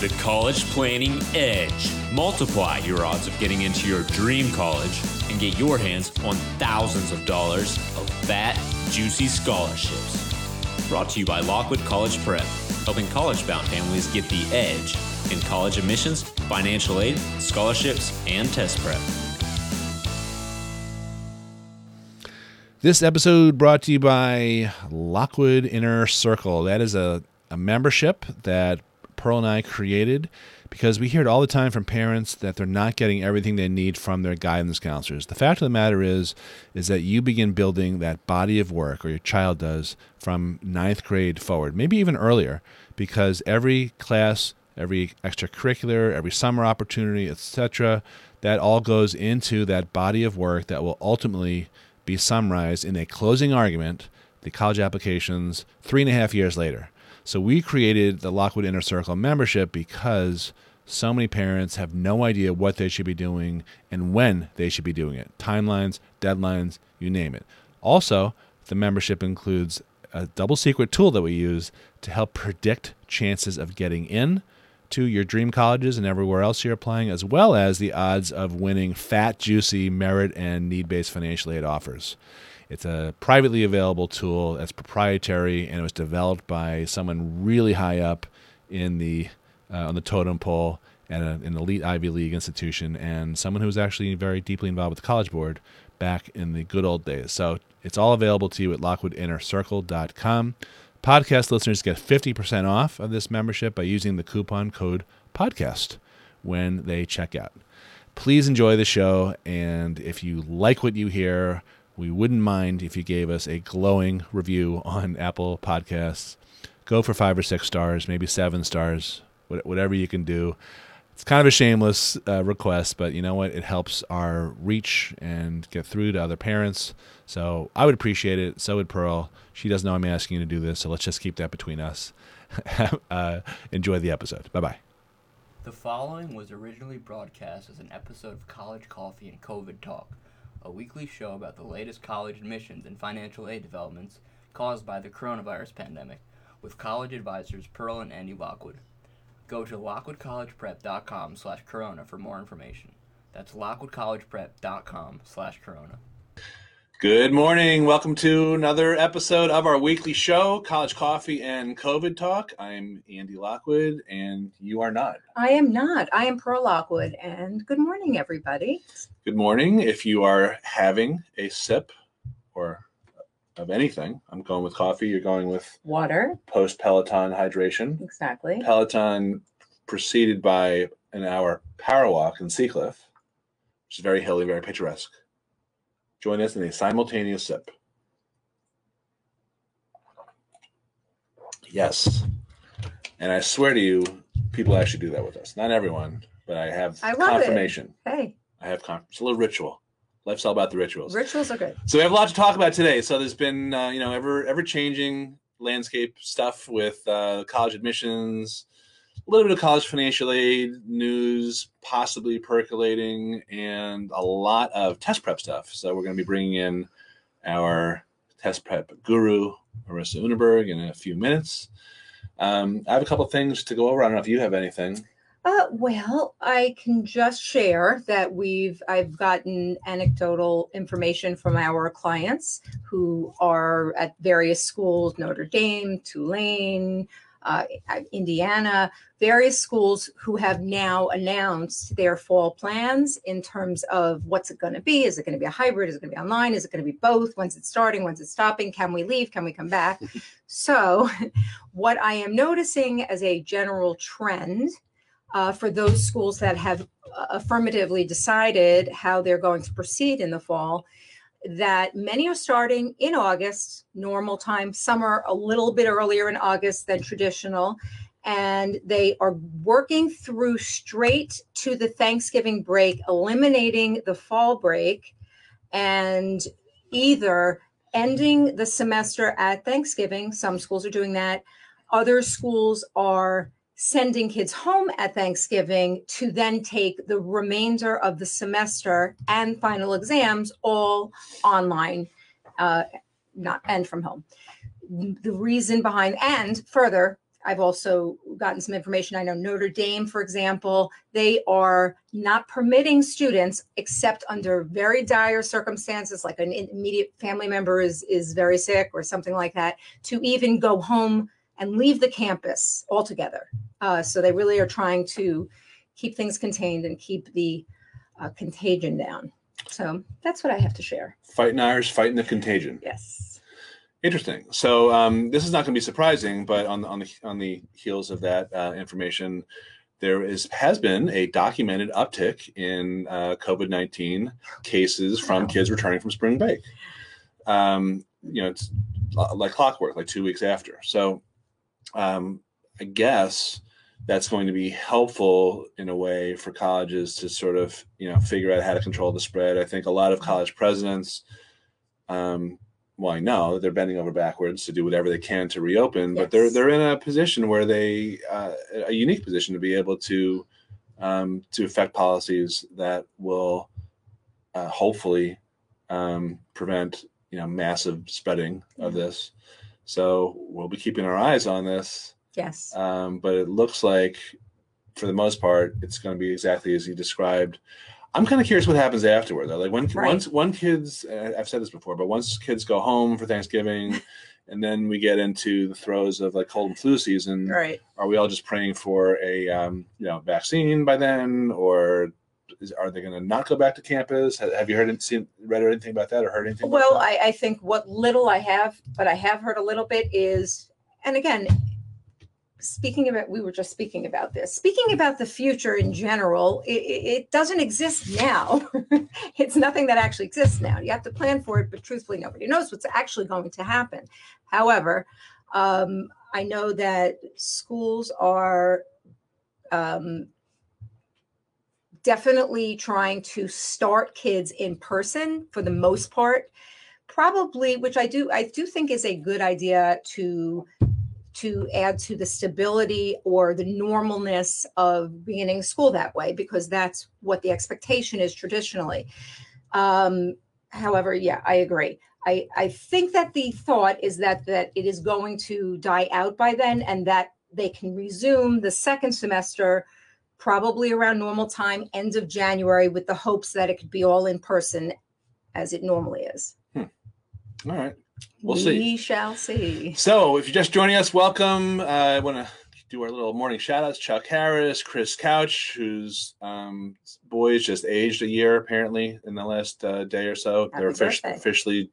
The College Planning Edge. Multiply your odds of getting into your dream college and get your hands on thousands of dollars of fat, juicy scholarships. Brought to you by Lockwood College Prep, helping college bound families get the edge in college admissions, financial aid, scholarships, and test prep. This episode brought to you by Lockwood Inner Circle. That is a, a membership that Pearl and I created because we hear it all the time from parents that they're not getting everything they need from their guidance counselors. The fact of the matter is, is that you begin building that body of work, or your child does, from ninth grade forward, maybe even earlier, because every class, every extracurricular, every summer opportunity, etc., that all goes into that body of work that will ultimately be summarized in a closing argument, the college applications, three and a half years later. So we created the Lockwood Inner Circle membership because so many parents have no idea what they should be doing and when they should be doing it. Timelines, deadlines, you name it. Also, the membership includes a double secret tool that we use to help predict chances of getting in to your dream colleges and everywhere else you're applying, as well as the odds of winning fat, juicy merit and need based financial aid offers. It's a privately available tool that's proprietary and it was developed by someone really high up in the uh, on the totem pole at a, an elite Ivy League institution and someone who was actually very deeply involved with the College Board back in the good old days. So it's all available to you at lockwoodinnercircle.com. Podcast listeners get 50% off of this membership by using the coupon code podcast when they check out. Please enjoy the show and if you like what you hear, we wouldn't mind if you gave us a glowing review on Apple Podcasts. Go for five or six stars, maybe seven stars, whatever you can do. It's kind of a shameless uh, request, but you know what? It helps our reach and get through to other parents. So I would appreciate it. So would Pearl. She doesn't know I'm asking you to do this, so let's just keep that between us. uh, enjoy the episode. Bye bye. The following was originally broadcast as an episode of College Coffee and COVID Talk a weekly show about the latest college admissions and financial aid developments caused by the coronavirus pandemic, with college advisors Pearl and Andy Lockwood. Go to lockwoodcollegeprep.com slash corona for more information. That's lockwoodcollegeprep.com slash corona. Good morning. Welcome to another episode of our weekly show, College Coffee and COVID Talk. I'm Andy Lockwood, and you are not. I am not. I am Pearl Lockwood, and good morning, everybody. Good morning. If you are having a sip or of anything, I'm going with coffee. You're going with water. Post Peloton hydration. Exactly. Peloton preceded by an hour power walk in Seacliff, which is very hilly, very picturesque. Join us in a simultaneous sip. Yes. And I swear to you, people actually do that with us. Not everyone, but I have I confirmation. It. Hey. I have con- it's a little ritual. Life's all about the rituals. Rituals are good. So we have a lot to talk about today. So there's been uh, you know ever ever changing landscape stuff with uh, college admissions, little bit of college financial aid news, possibly percolating, and a lot of test prep stuff. So we're going to be bringing in our test prep guru, Marissa Uneberg, in a few minutes. Um, I have a couple things to go over. I don't know if you have anything. Uh, well, I can just share that we've I've gotten anecdotal information from our clients who are at various schools, Notre Dame, Tulane, uh, Indiana, various schools who have now announced their fall plans in terms of what's it going to be. Is it going to be a hybrid? Is it going to be online? Is it going to be both? When's it starting? When's it stopping? Can we leave? Can we come back? so, what I am noticing as a general trend uh, for those schools that have uh, affirmatively decided how they're going to proceed in the fall that many are starting in August, normal time, are a little bit earlier in August than traditional. And they are working through straight to the Thanksgiving break, eliminating the fall break and either ending the semester at Thanksgiving. Some schools are doing that. Other schools are sending kids home at Thanksgiving to then take the remainder of the semester and final exams all online, uh, not and from home. The reason behind, and further, I've also gotten some information. I know Notre Dame, for example, they are not permitting students, except under very dire circumstances, like an immediate family member is is very sick or something like that, to even go home and leave the campus altogether. Uh, so they really are trying to keep things contained and keep the uh, contagion down. So that's what I have to share. Fighting Irish, fighting the contagion. Yes. Interesting. So um, this is not going to be surprising, but on on the on the heels of that uh, information, there is has been a documented uptick in uh, COVID nineteen cases from kids returning from spring break. Um, you know, it's like clockwork, like two weeks after. So, um, I guess that's going to be helpful in a way for colleges to sort of you know figure out how to control the spread. I think a lot of college presidents. Um, well, I know they're bending over backwards to do whatever they can to reopen, yes. but they're they're in a position where they uh, a unique position to be able to um, to affect policies that will uh, hopefully um, prevent you know massive spreading of mm-hmm. this. So we'll be keeping our eyes on this. Yes. Um, but it looks like, for the most part, it's going to be exactly as you described. I'm kind of curious what happens afterward though. Like when right. once one kids, I've said this before, but once kids go home for Thanksgiving, and then we get into the throes of like cold and flu season. Right. Are we all just praying for a um, you know vaccine by then, or is, are they going to not go back to campus? Have you heard seen, read or anything about that or heard anything? Well, I, I think what little I have, but I have heard a little bit is, and again, speaking about we were just speaking about this speaking about the future in general it, it doesn't exist now it's nothing that actually exists now you have to plan for it but truthfully nobody knows what's actually going to happen however um, i know that schools are um, definitely trying to start kids in person for the most part probably which i do i do think is a good idea to to add to the stability or the normalness of beginning school that way because that's what the expectation is traditionally. Um, however, yeah, I agree. I, I think that the thought is that that it is going to die out by then and that they can resume the second semester probably around normal time, end of January, with the hopes that it could be all in person as it normally is. Hmm. All right. We'll we see. We shall see. So, if you're just joining us, welcome. Uh, I want to do our little morning shout outs. Chuck Harris, Chris Couch, whose um, boys just aged a year apparently in the last uh, day or so. Happy they're officially, officially,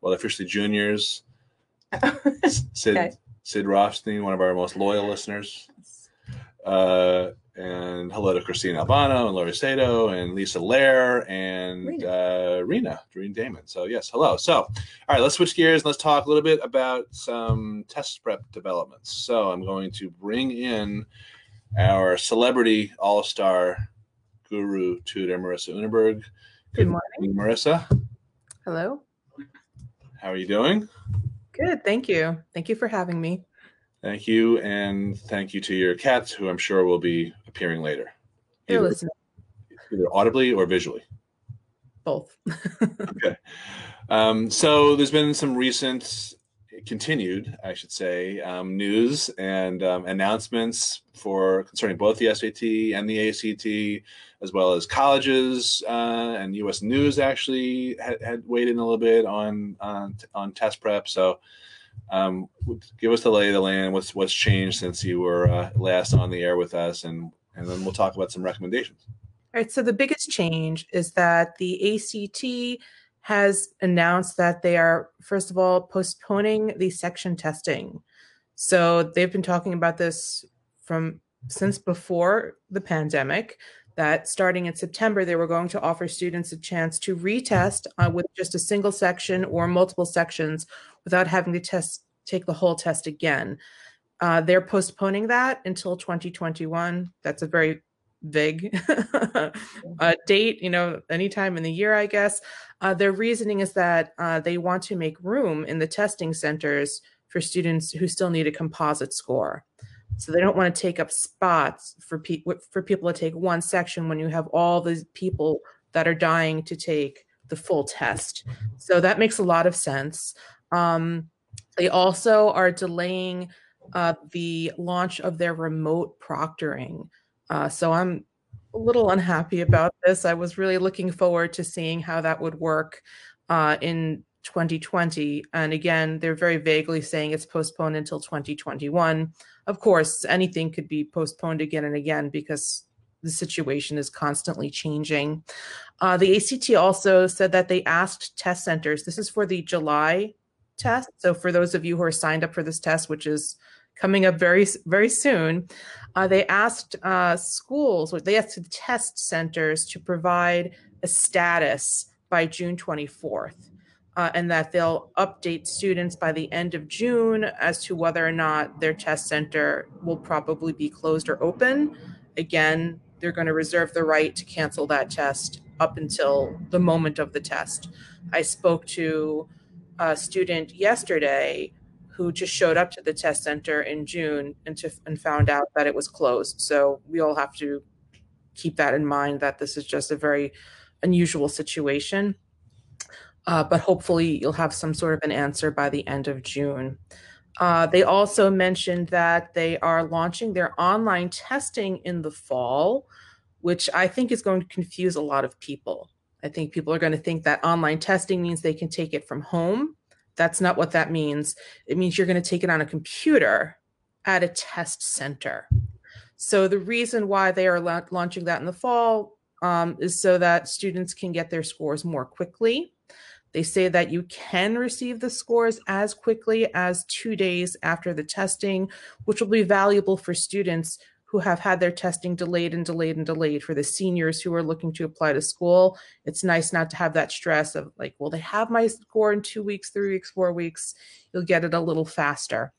well, officially juniors. Sid, okay. Sid Rothstein, one of our most loyal listeners. Uh, and hello to Christina Albano and Lori Sato and Lisa Lair and Rena. Uh, Rena, Doreen Damon. So yes, hello. So all right, let's switch gears and let's talk a little bit about some test prep developments. So I'm going to bring in our celebrity all-star guru tutor Marissa Unneberg. Good, Good morning, Marissa. Hello. How are you doing? Good, thank you. Thank you for having me. Thank you, and thank you to your cats, who I'm sure will be appearing later. They're either, listening. Either audibly or visually. Both. okay. Um, so there's been some recent, continued, I should say, um, news and um, announcements for concerning both the SAT and the ACT, as well as colleges uh, and U.S. News actually had, had weighed in a little bit on on, on test prep. So um, give us the lay of the land. What's what's changed since you were uh, last on the air with us, and and then we'll talk about some recommendations. All right. So the biggest change is that the ACT has announced that they are first of all postponing the section testing. So they've been talking about this from since before the pandemic that starting in September, they were going to offer students a chance to retest uh, with just a single section or multiple sections without having to test take the whole test again. Uh, they're postponing that until 2021. That's a very vague uh, date, you know, anytime in the year, I guess. Uh, their reasoning is that uh, they want to make room in the testing centers for students who still need a composite score. So they don't want to take up spots for pe- for people to take one section when you have all the people that are dying to take the full test. So that makes a lot of sense. Um, they also are delaying uh, the launch of their remote proctoring. Uh, so I'm a little unhappy about this. I was really looking forward to seeing how that would work uh, in 2020. And again, they're very vaguely saying it's postponed until 2021. Of course, anything could be postponed again and again because the situation is constantly changing. Uh, the ACT also said that they asked test centers, this is for the July test. So for those of you who are signed up for this test, which is coming up very, very soon, uh, they asked uh, schools, they asked the test centers to provide a status by June 24th. Uh, and that they'll update students by the end of June as to whether or not their test center will probably be closed or open. Again, they're going to reserve the right to cancel that test up until the moment of the test. I spoke to a student yesterday who just showed up to the test center in June and, to, and found out that it was closed. So we all have to keep that in mind that this is just a very unusual situation. Uh, but hopefully you'll have some sort of an answer by the end of June. Uh, they also mentioned that they are launching their online testing in the fall, which I think is going to confuse a lot of people. I think people are going to think that online testing means they can take it from home. That's not what that means. It means you're going to take it on a computer at a test center. So the reason why they are la- launching that in the fall um, is so that students can get their scores more quickly. They say that you can receive the scores as quickly as two days after the testing, which will be valuable for students who have had their testing delayed and delayed and delayed. For the seniors who are looking to apply to school, it's nice not to have that stress of like, will they have my score in two weeks, three weeks, four weeks? You'll get it a little faster.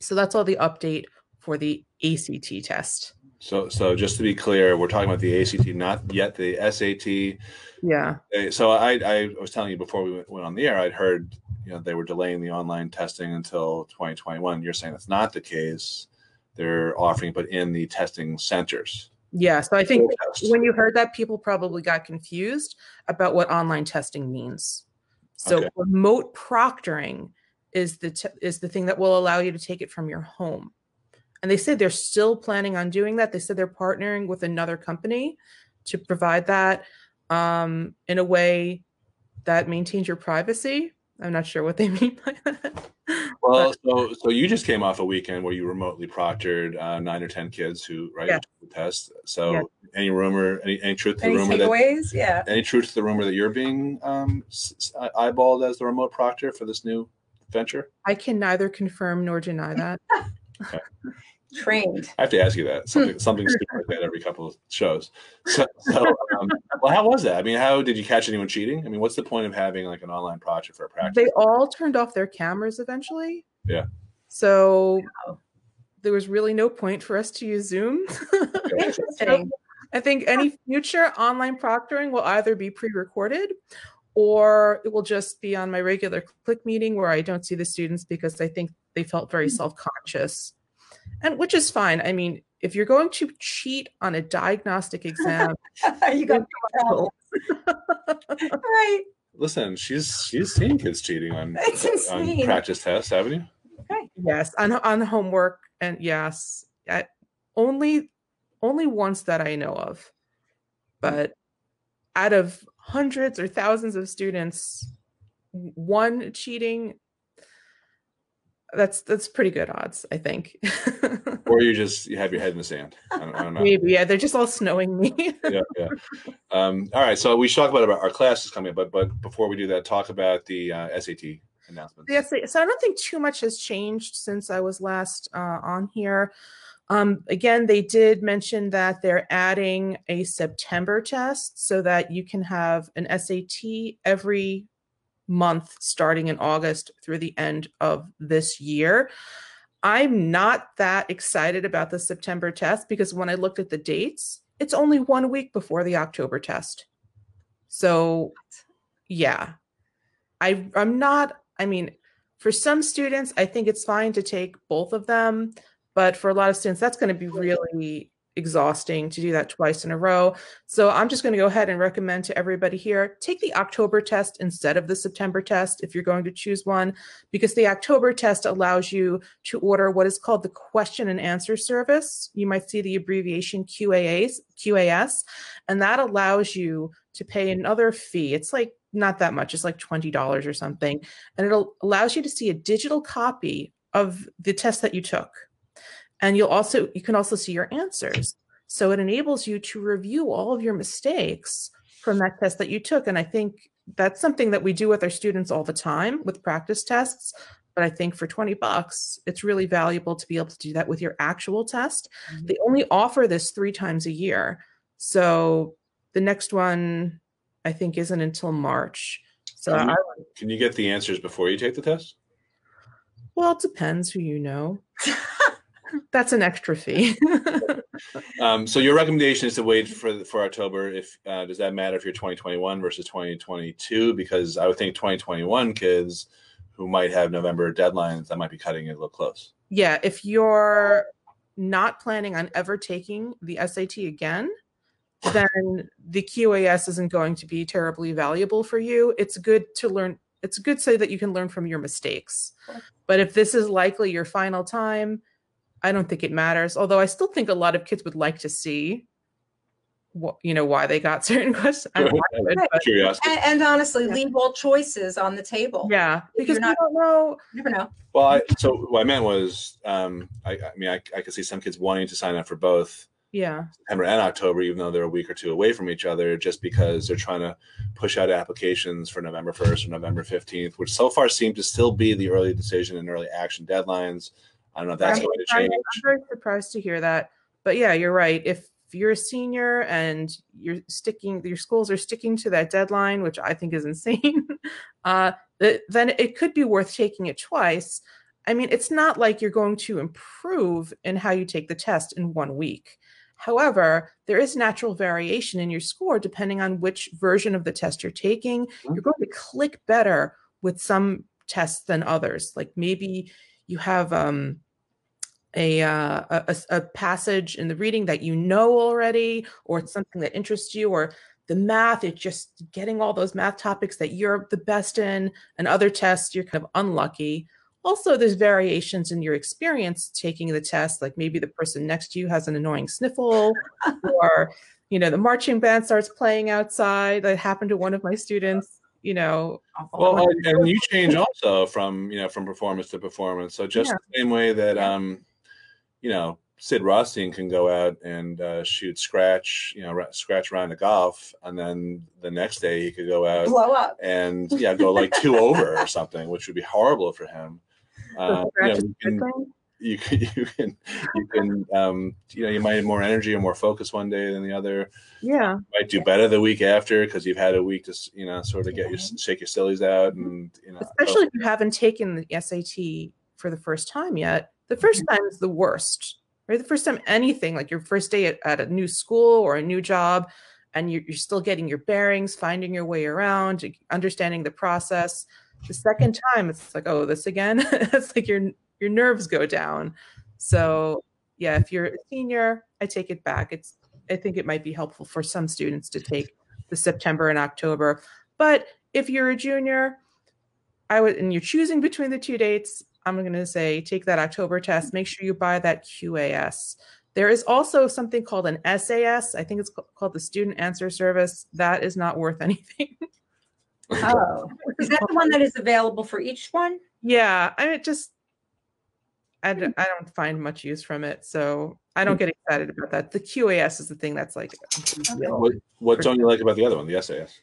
So that's all the update for the ACT test. So, so just to be clear, we're talking about the ACT, not yet the SAT. Yeah. So I, I was telling you before we went, went on the air, I'd heard, you know, they were delaying the online testing until 2021. You're saying that's not the case. They're offering, but in the testing centers. Yeah. So I think when you heard that, people probably got confused about what online testing means. So okay. remote proctoring is the t- is the thing that will allow you to take it from your home. And they said they're still planning on doing that. They said they're partnering with another company to provide that um, in a way that maintains your privacy. I'm not sure what they mean by that. Well, so so you just came off a weekend where you remotely proctored uh, nine or ten kids who right yeah. the test. So yeah. any rumor, any, any truth to any the rumor takeaways? that yeah, any truth to the rumor that you're being um, eyeballed as the remote proctor for this new venture? I can neither confirm nor deny that. okay trained. I have to ask you that something something stupid like that every couple of shows. So, so um, well, how was that? I mean, how did you catch anyone cheating? I mean, what's the point of having like an online project for a practice? They all turned off their cameras eventually. Yeah. So wow. there was really no point for us to use Zoom. Interesting. I think any future online proctoring will either be pre-recorded or it will just be on my regular click meeting where I don't see the students because I think they felt very hmm. self-conscious and which is fine. I mean, if you're going to cheat on a diagnostic exam, you got right. Listen, she's she's seen kids cheating on, on practice tests, haven't you? Okay. Yes, on on homework, and yes, at, only only once that I know of, but out of hundreds or thousands of students, one cheating that's that's pretty good odds, I think. or you just you have your head in the sand. I don't, I don't know. Maybe yeah, they're just all snowing me. yeah, yeah. Um, all right, so we should talk about our, classes coming up, but but before we do that, talk about the uh, SAT announcements. Yes, so I don't think too much has changed since I was last uh, on here. Um, again, they did mention that they're adding a September test so that you can have an SAT every month starting in August through the end of this year. I'm not that excited about the September test because when I looked at the dates, it's only one week before the October test. So, yeah, I, I'm not, I mean, for some students, I think it's fine to take both of them. But for a lot of students, that's going to be really exhausting to do that twice in a row. So I'm just going to go ahead and recommend to everybody here take the October test instead of the September test if you're going to choose one, because the October test allows you to order what is called the question and answer service. You might see the abbreviation QAS, QAS, and that allows you to pay another fee. It's like not that much, it's like $20 or something. And it allows you to see a digital copy of the test that you took and you'll also you can also see your answers. So it enables you to review all of your mistakes from that test that you took. And i think that's something that we do with our students all the time with practice tests. But i think for 20 bucks it's really valuable to be able to do that with your actual test. Mm-hmm. they only offer this three times a year. So the next one i think isn't until march. So can you, I, can you get the answers before you take the test? Well it depends who you know that's an extra fee. um, so your recommendation is to wait for for October. If uh, does that matter if you're 2021 versus 2022? Because I would think 2021 kids who might have November deadlines that might be cutting it a little close. Yeah, if you're not planning on ever taking the SAT again, then the QAS isn't going to be terribly valuable for you. It's good to learn. It's good to say that you can learn from your mistakes. But if this is likely your final time, I don't think it matters. Although I still think a lot of kids would like to see what you know why they got certain questions. Would, and, and, honestly, yeah. leave all choices on the table. Yeah, because not, don't know. never know. Well, I, so what I meant was, um, I, I mean, I, I could see some kids wanting to sign up for both. Yeah. September and October, even though they're a week or two away from each other, just because they're trying to push out applications for November 1st or November 15th, which so far seem to still be the early decision and early action deadlines. I don't know if that's going to change. I'm very surprised to hear that. But yeah, you're right. If you're a senior and you're sticking, your schools are sticking to that deadline, which I think is insane, uh, then it could be worth taking it twice. I mean, it's not like you're going to improve in how you take the test in one week. However, there is natural variation in your score depending on which version of the test you're taking. Mm-hmm. You're going to click better with some tests than others. Like maybe you have um, a, uh, a, a passage in the reading that you know already, or it's something that interests you, or the math, it's just getting all those math topics that you're the best in, and other tests you're kind of unlucky. Also, there's variations in your experience taking the test, like maybe the person next to you has an annoying sniffle, or you know the marching band starts playing outside. That happened to one of my students you know well and you change also from you know from performance to performance so just yeah. the same way that um you know, Sid Rothstein can go out and uh, shoot scratch, you know, scratch around the golf, and then the next day he could go out blow up and yeah, go like two over or something, which would be horrible for him. Uh, you, know, you, can, you can you can you can um, you know you might have more energy or more focus one day than the other. Yeah, might do better the week after because you've had a week to you know sort of get your shake your sillies out and you know. Especially if you haven't taken the SAT for the first time yet the first mm-hmm. time is the worst right? The first time anything like your first day at, at a new school or a new job and you're, you're still getting your bearings finding your way around understanding the process. The second time it's like oh this again? It's like your your nerves go down. So yeah if you're a senior i take it back. It's i think it might be helpful for some students to take the september and october. But if you're a junior i would and you're choosing between the two dates I'm going to say take that October test. Make sure you buy that QAS. There is also something called an SAS. I think it's called the Student Answer Service. That is not worth anything. oh, is that the one that is available for each one? Yeah, I mean, just I don't, hmm. I don't find much use from it, so I hmm. don't get excited about that. The QAS is the thing that's like. What, what don't you like about the other one, the SAS?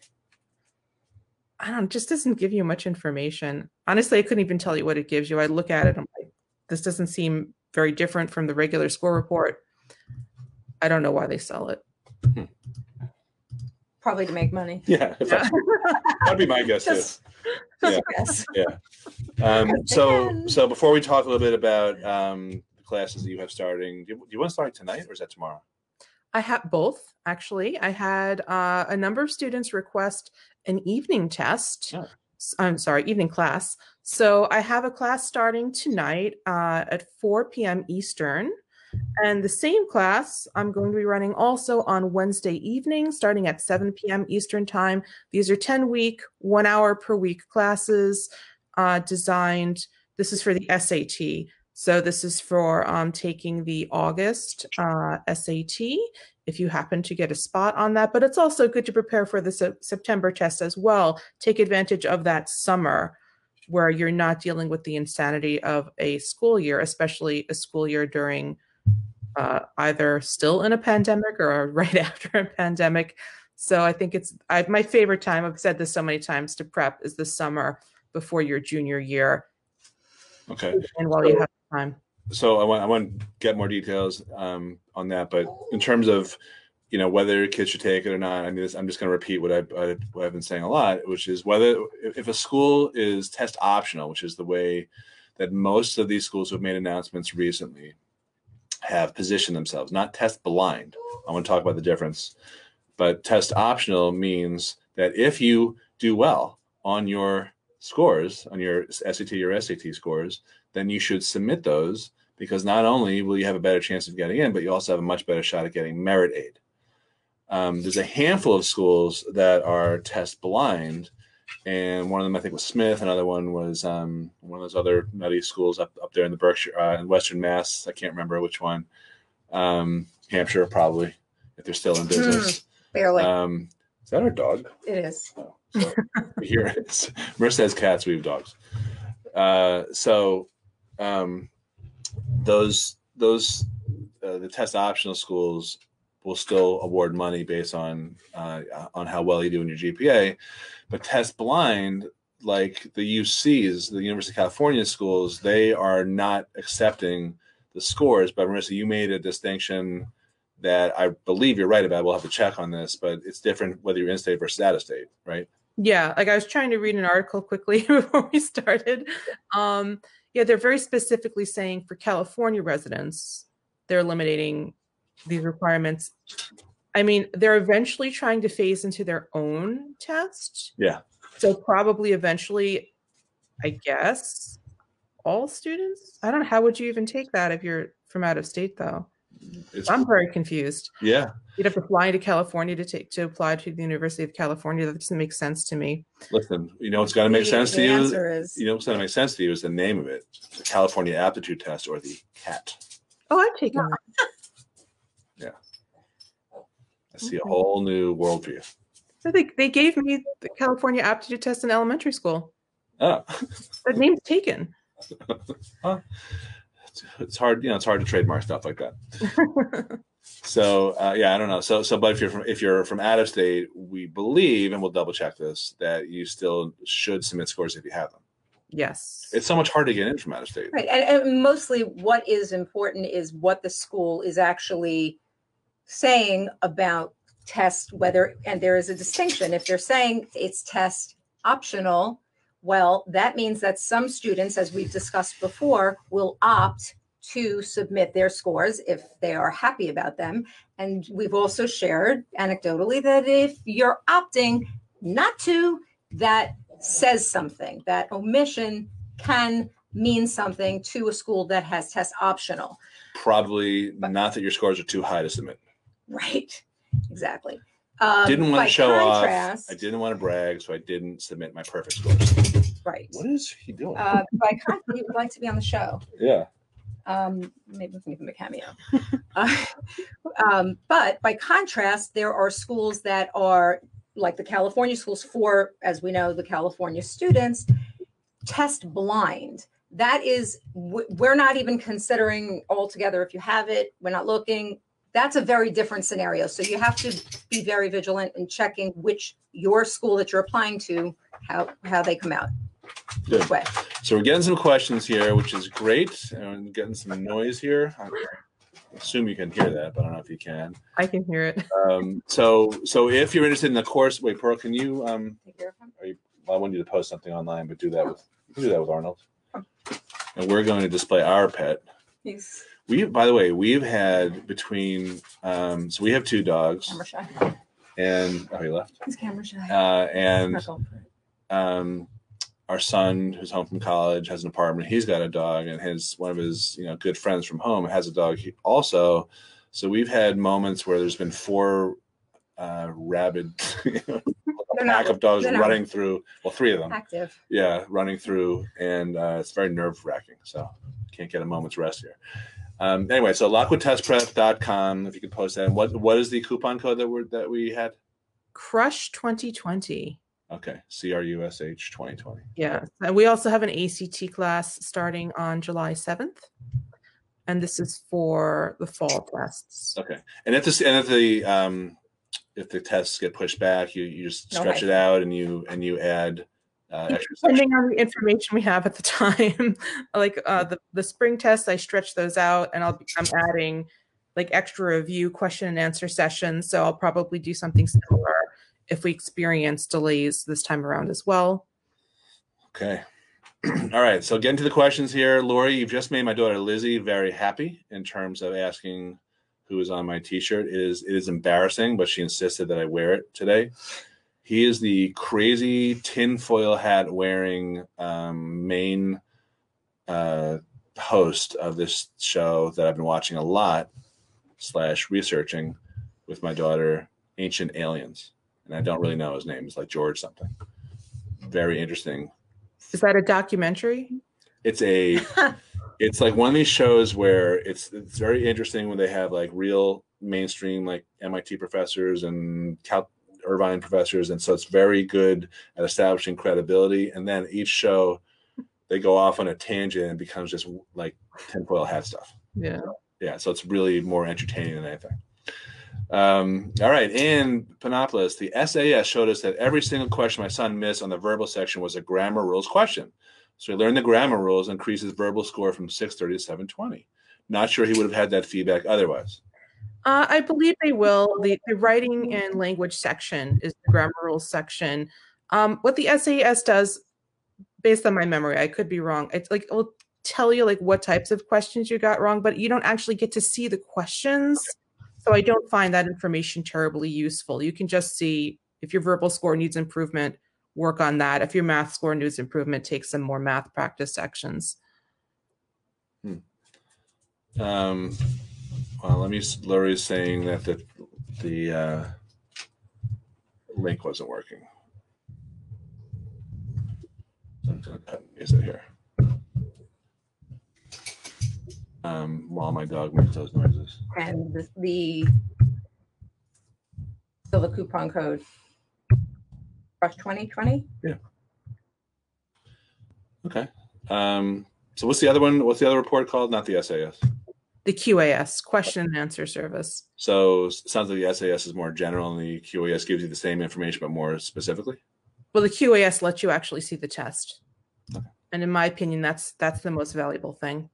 I don't just doesn't give you much information. Honestly, I couldn't even tell you what it gives you. I look at it, I'm like, this doesn't seem very different from the regular score report. I don't know why they sell it. Hmm. Probably to make money. Yeah, yeah. that'd be my guess just, too. Yeah, guess. yeah. Um, so, so before we talk a little bit about um, the classes that you have starting, do you, do you want to start tonight or is that tomorrow? I have both actually. I had uh, a number of students request an evening test. Oh. I'm sorry, evening class. So I have a class starting tonight uh, at 4 p.m. Eastern. And the same class I'm going to be running also on Wednesday evening, starting at 7 p.m. Eastern Time. These are 10 week, one hour per week classes uh, designed. This is for the SAT. So this is for um, taking the August uh, SAT if you happen to get a spot on that. But it's also good to prepare for the se- September test as well. Take advantage of that summer where you're not dealing with the insanity of a school year, especially a school year during uh, either still in a pandemic or right after a pandemic. So I think it's I, my favorite time. I've said this so many times to prep is the summer before your junior year. Okay. And while you have time. So I want I want to get more details um, on that, but in terms of you know whether kids should take it or not, I mean this, I'm just going to repeat what I what I've been saying a lot, which is whether if a school is test optional, which is the way that most of these schools who have made announcements recently have positioned themselves, not test blind. I want to talk about the difference. But test optional means that if you do well on your scores, on your SAT or SAT scores, then you should submit those because not only will you have a better chance of getting in, but you also have a much better shot at getting merit aid. Um, there's a handful of schools that are test blind, and one of them I think was Smith. Another one was um, one of those other nutty schools up, up there in the Berkshire uh, in Western Mass. I can't remember which one. Um, Hampshire probably, if they're still in business. Barely. Um, is that our dog? it is. Oh, so here it is. Marissa has cats. We have dogs. Uh, so um, those those uh, the test optional schools will still award money based on uh, on how well you do in your GPA, but test blind like the UCs, the University of California schools, they are not accepting the scores. But Marissa, you made a distinction that I believe you're right about. We'll have to check on this, but it's different whether you're in state versus out of state, right? Yeah, like I was trying to read an article quickly before we started. Um, yeah, they're very specifically saying for California residents, they're eliminating these requirements. I mean, they're eventually trying to phase into their own test. Yeah. So probably eventually, I guess, all students. I don't know. How would you even take that if you're from out of state, though? It's, I'm very confused. yeah. You'd have to fly to California to take to apply to the University of California. That doesn't make sense to me. Listen, you know what's got to make The- sense the to you? answer is You know what's going to make sense to you is the name of it the California Aptitude Test or the CAT. Oh, I've taken that. Yeah. I see a whole new world for you. I think they gave me the California aptitude test in elementary school. Oh, That name's taken. it's, it's hard, you know, it's hard to trademark stuff like that. So uh, yeah, I don't know. So so, but if you're from if you're from out of state, we believe, and we'll double check this, that you still should submit scores if you have them. yes. It's so much harder to get in from out of state. Right. And, and mostly what is important is what the school is actually saying about test, whether, and there is a distinction. If they're saying it's test optional, well, that means that some students, as we've discussed before, will opt to submit their scores if they are happy about them. And we've also shared anecdotally that if you're opting not to, that says something. That omission can mean something to a school that has test optional. Probably not that your scores are too high to submit. Right. Exactly. Um, didn't want to show contrast- off. I didn't want to brag, so I didn't submit my perfect scores. Right. What is he doing? Uh, by contrast, you would like to be on the show. yeah. Um, maybe we can give him a cameo. uh, um, but by contrast, there are schools that are like the California schools for, as we know, the California students test blind. That is, we're not even considering altogether if you have it, we're not looking. That's a very different scenario. So you have to be very vigilant in checking which your school that you're applying to, how, how they come out. Good. Way. So we're getting some questions here, which is great, and getting some noise here. I assume you can hear that, but I don't know if you can. I can hear it. Um, so, so if you're interested in the course, wait, Pearl, can you? Um, Take care of. I want you to post something online, but do that with do that with Arnold. And we're going to display our pet. He's We, by the way, we've had between. Um, so we have two dogs, camera shy. and oh, he left. He's camera shy. Uh, and Not going for it. um, our son who's home from college has an apartment. He's got a dog, and his one of his you know good friends from home has a dog also. So we've had moments where there's been four uh, rabid you know, pack not- of dogs they're not- running through. Well, three of them. Active. Yeah, running through, and uh, it's very nerve wracking. So can't get a moment's rest here. Um, anyway, so lockwoodtestprep.com. If you could post that. And what what is the coupon code that we that we had? Crush 2020. Okay, C R U S H twenty twenty. Yeah. And we also have an ACT class starting on July 7th. And this is for the fall tests. Okay, and if this and if the um, if the tests get pushed back, you you just stretch Okay. it out and you and you add uh, Depending on the information we have at the time, like uh, the the spring tests, I stretch those out, and I'll be, I'm adding like extra review question and answer sessions. So I'll probably do something similar if we experience delays this time around as well. Okay. All right. So getting to the questions here, Lori, you've just made my daughter Lizzie very happy in terms of asking who is on my T-shirt. It is it is embarrassing, but she insisted that I wear it today. He is the crazy tinfoil hat wearing um, main uh, host of this show that I've been watching a lot slash researching with my daughter, Ancient Aliens, and I don't really know his name. It's like George something. Very interesting Is that a documentary? it's a it's like one of these shows where it's it's very interesting when they have like real mainstream like MIT professors and Cal Irvine professors and so it's very good at establishing credibility and then each show they go off on a tangent and becomes just like tinfoil hat stuff Yeah. yeah so it's really more entertaining than anything um, all right Anne Panopoulos the sas showed us that every single question my son missed on the verbal section was a grammar rules question so he learned the grammar rules increased his verbal score from 630 to 720 not sure he would have had that feedback otherwise Uh, I believe they will. The, the writing and language section is the grammar rules section. Um, what the SAS does, based on my memory, I could be wrong. It's like it will tell you like what types of questions you got wrong, but you don't actually get to see the questions. So I don't find that information terribly useful. You can just see if your verbal score needs improvement, work on that. If your math score needs improvement, take some more math practice sections. um, well let me Lori's saying that the the uh, link wasn't working I'm gonna cut music here um, while my dog makes those noises And the, the still the coupon code. Rush twenty twenty? Yeah. Okay. Um, so what's the other one? What's the other report called? Not the SAS. The QAS, question and answer service. So it sounds like the SAS is more general, and the QAS gives you the same information but more specifically. Well, the QAS lets you actually see the test. Okay. And in my opinion, that's that's the most valuable thing.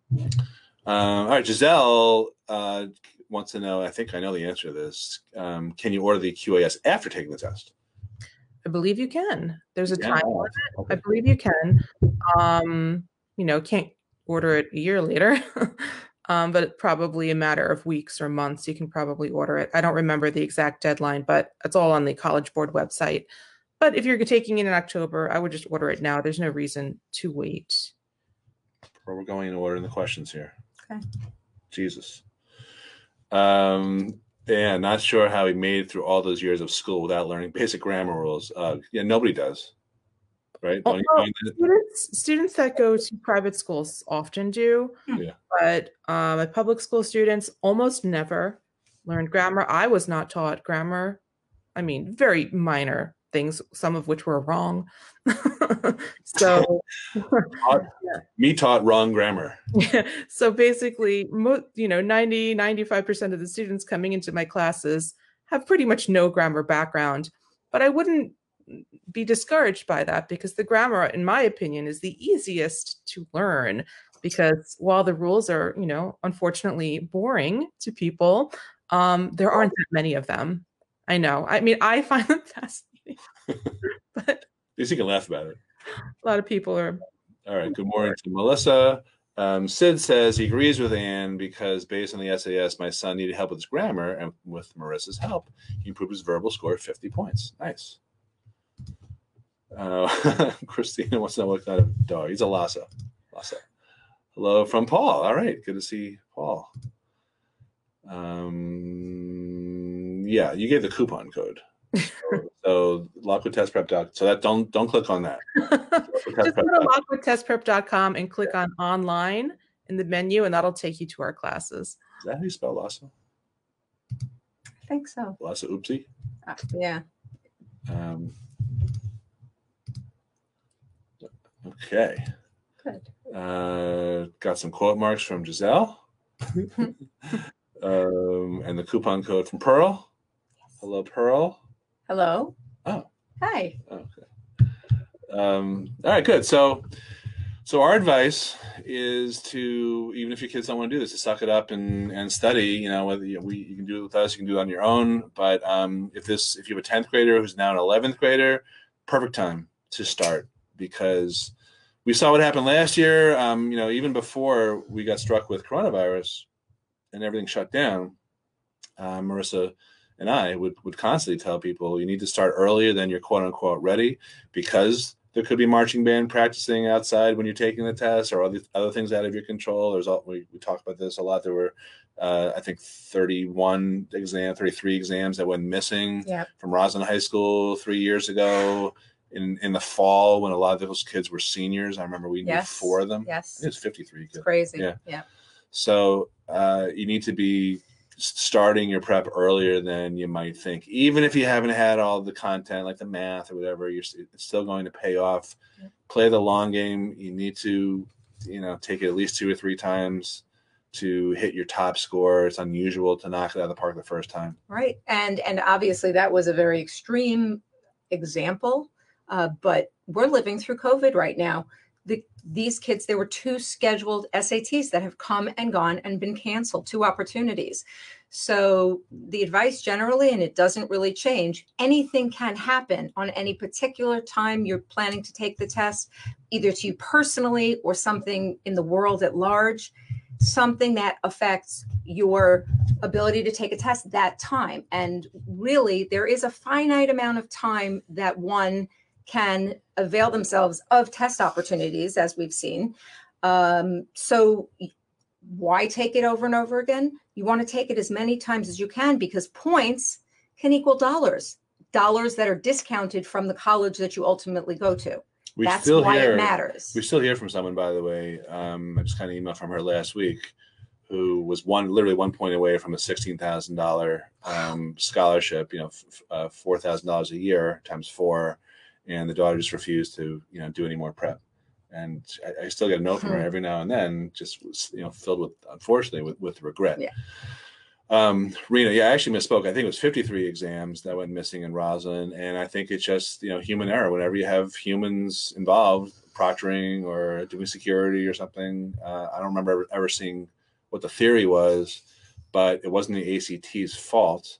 Um, all right, Giselle uh, wants to know. I think I know the answer to this. Um, can you order the QAS after taking the test? I believe you can. There's a Yeah. time limit. I believe you can. Um, you know, can't order it a year later. um, but probably a matter of weeks or months, you can probably order it. I don't remember the exact deadline, but it's all on the College Board website. But if you're taking it in October, I would just order it now. There's no reason to wait. Or we're going in order in the questions here. Okay. Jesus. Um, yeah, not sure how he made it through all those years of school without learning basic grammar rules. Uh, yeah, nobody does. Right? Don't you Well, find that? students students that go to private schools often do Yeah. but um, my public school students almost never learned grammar i was not taught grammar i mean very minor things some of which were wrong. So Me taught wrong grammar. so basically mo- you know 90 95% of the students coming into my classes have pretty much no grammar background but i wouldn't be discouraged by that because the grammar in my opinion is the easiest to learn because while the rules are you know unfortunately boring to people um there aren't that many of them. I know. I mean i find them but At least you can laugh about it. a lot of people are All right. Good morning to Melissa. Um, Sid says he agrees with Anne because based on the SAS, my son needed help with his grammar, and with Marissa's help, he improved his verbal score 50 points. Nice. Uh, Christina wants to know what kind of dog. He's a Lhasa. Lhasa. Hello from Paul. All right, good to see Paul. Um, yeah, you gave the coupon code. so, so lockwoodtestprep.com. So that don't don't click on that. Just go to lockwoodtestprep.com and click on online in the menu, and that'll take you to our classes. Is that how you spell Lhasa? I think so. Lhasa oopsie. Uh, yeah. Um, okay. Good. Uh, got some quote marks from Giselle. um, and the coupon code from Pearl. Hello, Pearl. Hello. Oh. Hi. Okay. Um, all right, good. So, so our advice is to even if your kids don't want to do this, to suck it up and and study. You know, whether you, we you can do it with us, you can do it on your own. But um, if this if you have a tenth grader who's now an eleventh grader, perfect time to start because we saw what happened last year. Um, you know, even before we got struck with coronavirus and everything shut down, uh, Marissa and I would would constantly tell people you need to start earlier than you're quote unquote ready because there could be marching band practicing outside when you're taking the test or other other things out of your control. There's all we, we talked about this a lot. There were uh, I think 31 exam, 33 exams that went missing Yep. from Roslyn High School three years ago. In in the fall, when a lot of those kids were seniors, I remember we knew Yes. four of them. Yes. think it's 53 It's kids. crazy. Yeah. Yeah. So uh, you need to be starting your prep earlier than you might think. Even if you haven't had all the content, like the math or whatever, you're it's still going to pay off. Yeah. Play the long game. You need to, you know, take it at least two or three times to hit your top score. It's unusual to knock it out of the park the first time. Right. And and obviously that was a very extreme example. Uh, but we're living through COVID right now. The, these kids, there were two scheduled SATs that have come and gone and been canceled, two opportunities. So the advice generally, and it doesn't really change, anything can happen on any particular time you're planning to take the test, either to you personally or something in the world at large, something that affects your ability to take a test that time. And really, there is a finite amount of time that one can avail themselves of test opportunities, as we've seen. Um, so, why take it over and over again? You want to take it as many times as you can because points can equal dollars, dollars that are discounted from the college that you ultimately go to. We That's still why hear it matters. We still hear from someone, by the way. Um, I just kind of emailed from her last week, who was one literally one point away from a sixteen thousand um, scholarship. You know, f- uh, four thousand dollars a year times four, and the daughter just refused to you know do any more prep. And I, I still get a note from her Hmm. every now and then, just you know, filled with unfortunately with with regret. Yeah. Um, Rena, yeah, I actually misspoke. I think it was 53 exams that went missing in Roslyn, and I think it's just you know human error. Whenever you have humans involved, proctoring or doing security or something, uh, I don't remember ever, ever seeing what the theory was, but it wasn't the ACT's fault,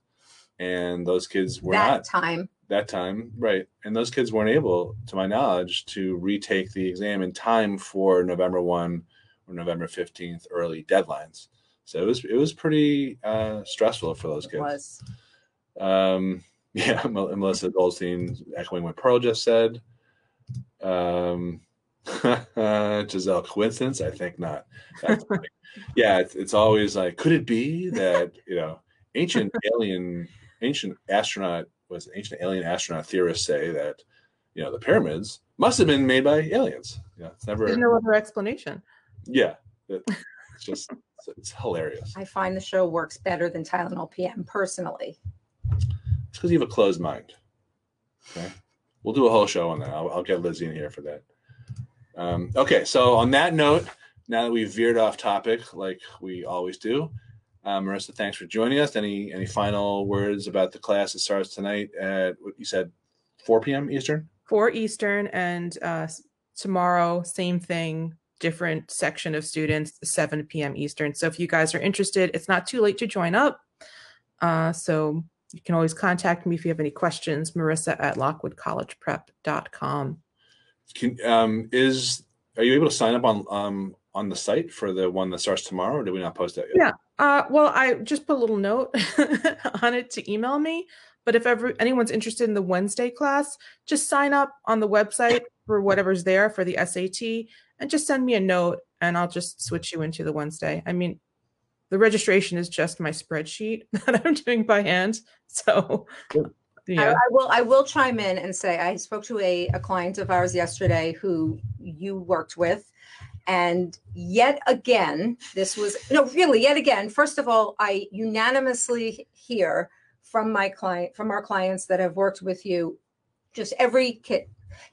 and those kids were that not time. That time, right? And those kids weren't able, to my knowledge, to retake the exam in time for November one or November fifteenth early deadlines. So it was it was pretty uh, stressful for those It kids. was. Um, yeah, Melissa Goldstein echoing what Pearl just said. Um, Giselle, coincidence? I think not. Funny. yeah, it's, it's always like, could it be that you know, ancient alien, ancient astronaut was it ancient alien astronaut theorists say that you know the pyramids must have been made by aliens. Yeah, it's never. There's no other explanation. yeah, it- it's just it's, it's hilarious. I find the show works better than Tylenol PM personally. It's because you have a closed mind. Okay. We'll do a whole show on that. I'll, I'll get Lizzie in here for that. Um, okay. So, on that note, now that we've veered off topic like we always do, um, Marissa, thanks for joining us. Any any final words about the class that starts tonight at what you said, 4 p.m. Eastern? for Eastern and uh, tomorrow, same thing, different section of students, 7 p.m. Eastern. So if you guys are interested, it's not too late to join up. Uh, so you can always contact me if you have any questions, Marissa at lockwoodcollegeprep.com. Can, um, is are you able to sign up on um, on the site for the one that starts tomorrow, or did we not post that yet? Yeah. Uh, well, I just put a little note on it to email me, But if ever anyone's interested in the Wednesday class, just sign up on the website for whatever's there for the SAT and just send me a note and I'll just switch you into the Wednesday. I mean, the registration is just my spreadsheet that I'm doing by hand. So, I, yeah. I will I will chime in and say I spoke to a, a client of ours yesterday who you worked with. And yet again, this was no really yet again, first of all, I unanimously hear from my client, from our clients that have worked with you, just every kid,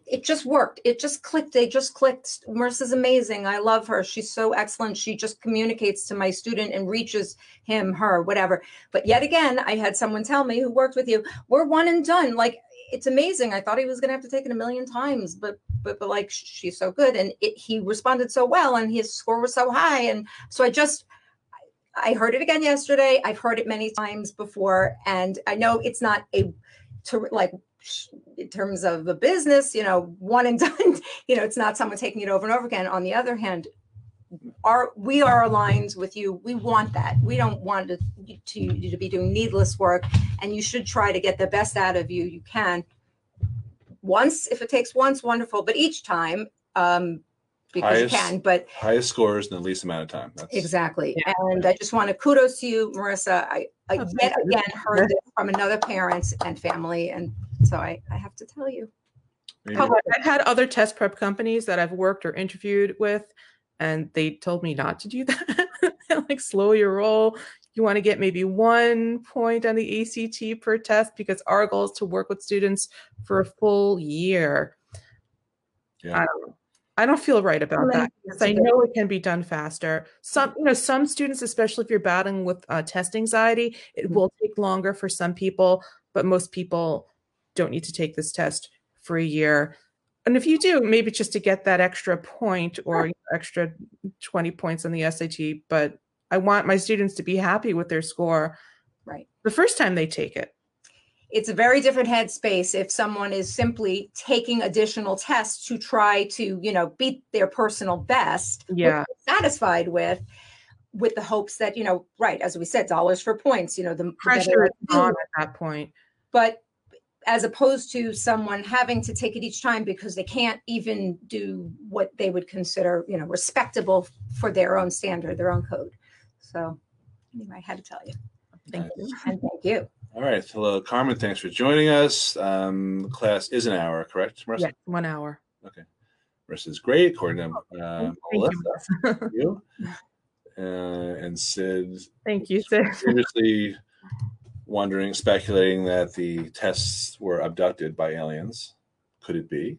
it just worked. It just clicked. They just clicked. Marissa's amazing. I love her. She's so excellent. She just communicates to my student and reaches him, her, whatever. But yet again, I had someone tell me who worked with you, we're one and done. Like it's amazing. I thought he was going to have to take it a million times, but but but like she's so good, and it, he responded so well, and his score was so high, and so I just I heard it again yesterday. I've heard it many times before, and I know it's not a to like in terms of the business, you know, one and done. You know, it's not someone taking it over and over again. On the other hand, are we are aligned with you. We want that. We don't want to, to to be doing needless work, and you should try to get the best out of you you can. Once, if it takes once, wonderful. But each time, um, because Highest- you can. But Highest scores in the least amount of time. That's, Exactly. And I just want to kudos to you, Marissa. I, I Oh, yet again heard this from another parent and family. And so I, I have to tell you. maybe- I've had other test prep companies that I've worked or interviewed with, and they told me not to do that. like slow your roll. You want to get maybe one point on the ACT per test because our goal is to work with students for a full year. Yeah. I don't. I don't feel right about that. because that's I a good- know it can be done faster. Some, you know, some students, especially if you're battling with uh, test anxiety, it Mhm. will take longer for some people, but most people don't need to take this test for a year. And if you do, maybe just to get that extra point or extra 20 points on the SAT. But I want my students to be happy with their score Right. the first time they take it. It's a very different headspace if someone is simply taking additional tests to try to, you know, beat their personal best. Yeah. Satisfied with, with the hopes that, you know, right, as we said, dollars for points, you know, the the Pressure is on at that point. but as opposed to someone having to take it each time because they can't even do what they would consider you know respectable for their own standard their own code so anyway i had to tell you Thank you. and thank you All right. Hello, Carmen. Thanks for joining us. Um, the class is an hour, correct, Marissa? Yeah, one hour. Okay Marissa's great, according to uh, Thank you. Melissa. Melissa. Thank you. Uh, and Sid Thank you, Sid. previously wondering, speculating that the tests were abducted by aliens. Could it be?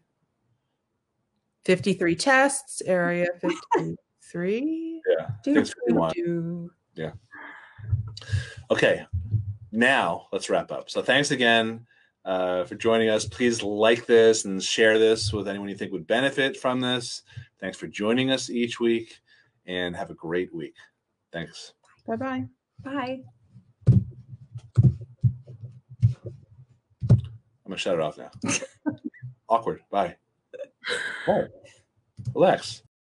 53 tests, area 53. Yeah. I think it's 51. Do- Okay, now let's wrap up. So thanks again uh, for joining us. Please like this and share this with anyone you think would benefit from this. Thanks for joining us each week, and have a great week. Thanks. Bye-bye. bye gonna shut it off now. Awkward. Bye. Oh, relax.